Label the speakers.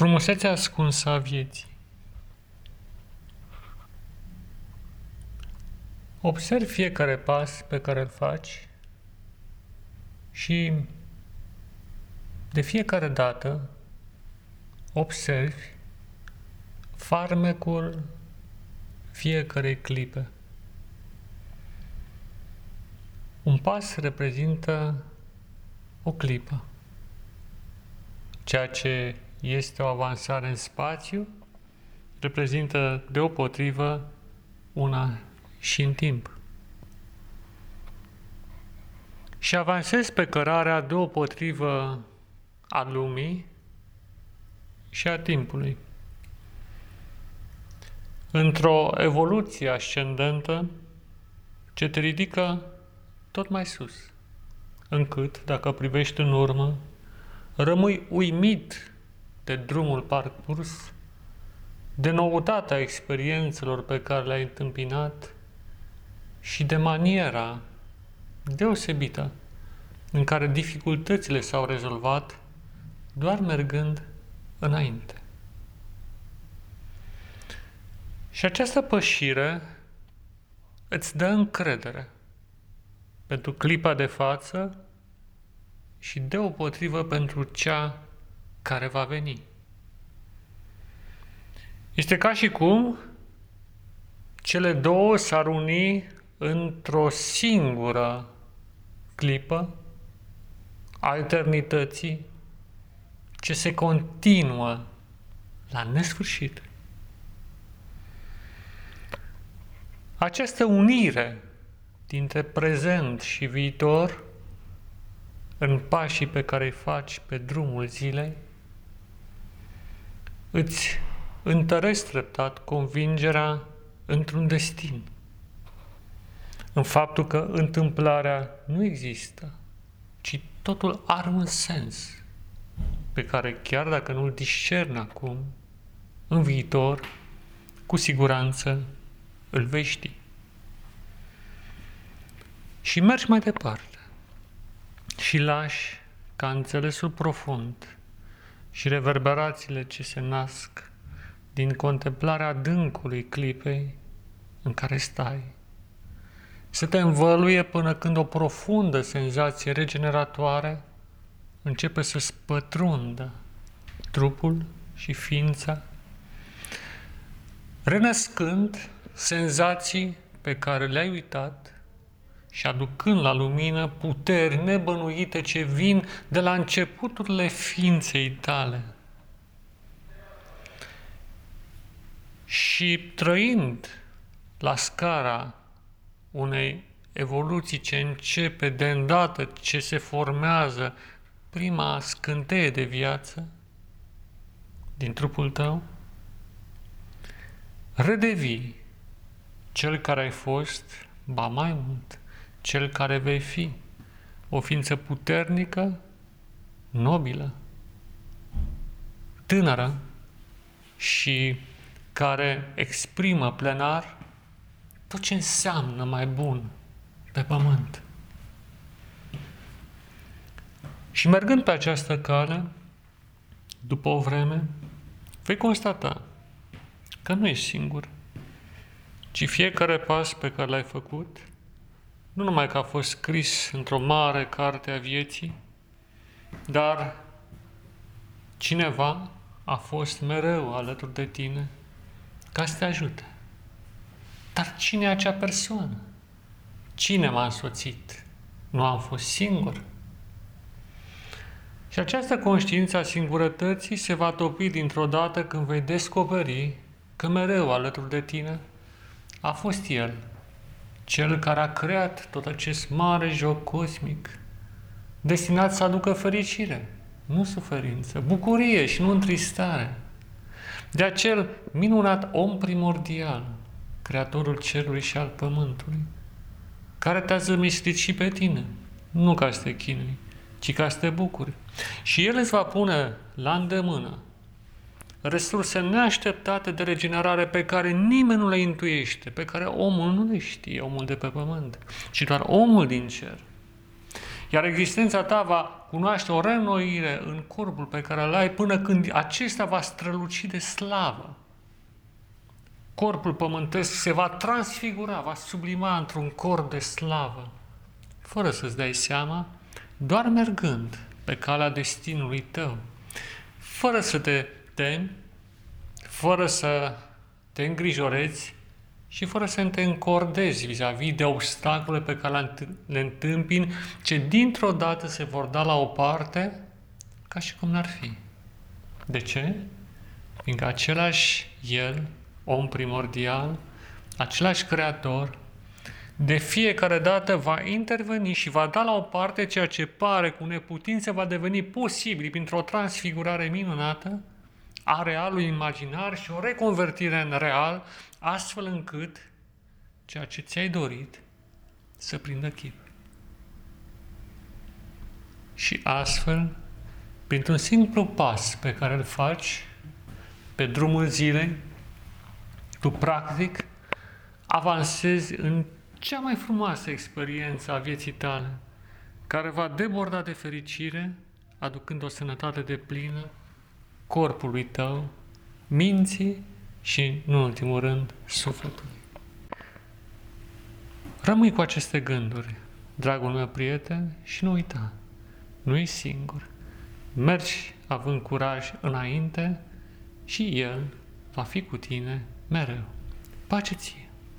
Speaker 1: Frumusețea ascunsă a vieții. Observi fiecare pas pe care îl faci și de fiecare dată observi farmecul fiecarei clipe. Un pas reprezintă o clipă. Ceea ce este o avansare în spațiu, reprezintă deopotrivă una și în timp. Și avansez pe cărarea deopotrivă a lumii și a timpului. Într-o evoluție ascendentă ce te ridică tot mai sus, încât, dacă privești în urmă, rămâi uimit de drumul parcurs, de noutatea experiențelor pe care le-ai întâmpinat și de maniera deosebită în care dificultățile s-au rezolvat doar mergând înainte. Și această pășire îți dă încredere pentru clipa de față și deopotrivă pentru cea care va veni. Este ca și cum cele două s-ar uni într-o singură clipă a eternității ce se continuă la nesfârșit. Această unire dintre prezent și viitor în pașii pe care îi faci pe drumul zilei, îți întăresc treptat convingerea într-un destin. În faptul că întâmplarea nu există, ci totul are un sens pe care chiar dacă nu-l discern acum, în viitor, cu siguranță îl vei ști. Și mergi mai departe și lași ca înțelesul profund și reverberațiile ce se nasc din contemplarea adâncului clipei în care stai. Să te învăluie până când o profundă senzație regeneratoare începe să spătrundă trupul și ființa, renăscând senzații pe care le-ai uitat și aducând la lumină puteri nebănuite ce vin de la începuturile ființei tale. Și trăind la scara unei evoluții ce începe de îndată ce se formează prima scânteie de viață din trupul tău, redevii cel care ai fost, ba mai mult, cel care vei fi, o ființă puternică, nobilă, tânără și care exprimă plenar tot ce înseamnă mai bun pe pământ. Și mergând pe această cale, după o vreme, vei constata că nu ești singur, ci fiecare pas pe care l-ai făcut, nu numai că a fost scris într-o mare carte a vieții, dar cineva a fost mereu alături de tine ca să te ajute. Dar cine e acea persoană? Cine m-a însoțit? Nu am fost singur? Și această conștiință a singurătății se va topi dintr-o dată când vei descoperi că mereu alături de tine a fost El, Cel care a creat tot acest mare joc cosmic, destinat să aducă fericire, nu suferință, bucurie și nu întristare. De acel minunat om primordial, Creatorul Cerului și al Pământului, care te-a zămislit și pe tine, nu ca să te chinui, ci ca să te bucuri. Și El îți va pune la îndemână resurse neașteptate de regenerare pe care nimeni nu le intuiește, pe care omul nu le știe, omul de pe pământ, ci doar omul din cer. Iar existența ta va cunoaște o renoire în corpul pe care îl ai până când acesta va străluci de slavă. Corpul pământesc se va transfigura, va sublima într-un corp de slavă, fără să-ți dai seama, doar mergând pe calea destinului tău, fără să te temi, fără să te îngrijorezi și fără să te încordezi vis-a-vis de obstacole pe care le întâmpini, ce dintr-o dată se vor da la o parte ca și cum n-ar fi. De ce? Fiindcă același El, om primordial, același Creator, de fiecare dată va interveni și va da la o parte ceea ce pare cu neputință va deveni posibil printr-o transfigurare minunată a realului imaginar și o reconvertire în real, astfel încât ceea ce ți-ai dorit să prindă chip. Și astfel, printr-un simplu pas pe care îl faci pe drumul zilei, tu practic avansezi în cea mai frumoasă experiență a vieții tale, care va deborda de fericire, aducând o sănătate de plină corpului tău, minții și, în ultimul rând, sufletului. Rămâi cu aceste gânduri, dragul meu prieten, și nu uita, nu e singur. Mergi având curaj înainte și El va fi cu tine mereu. Pace ție!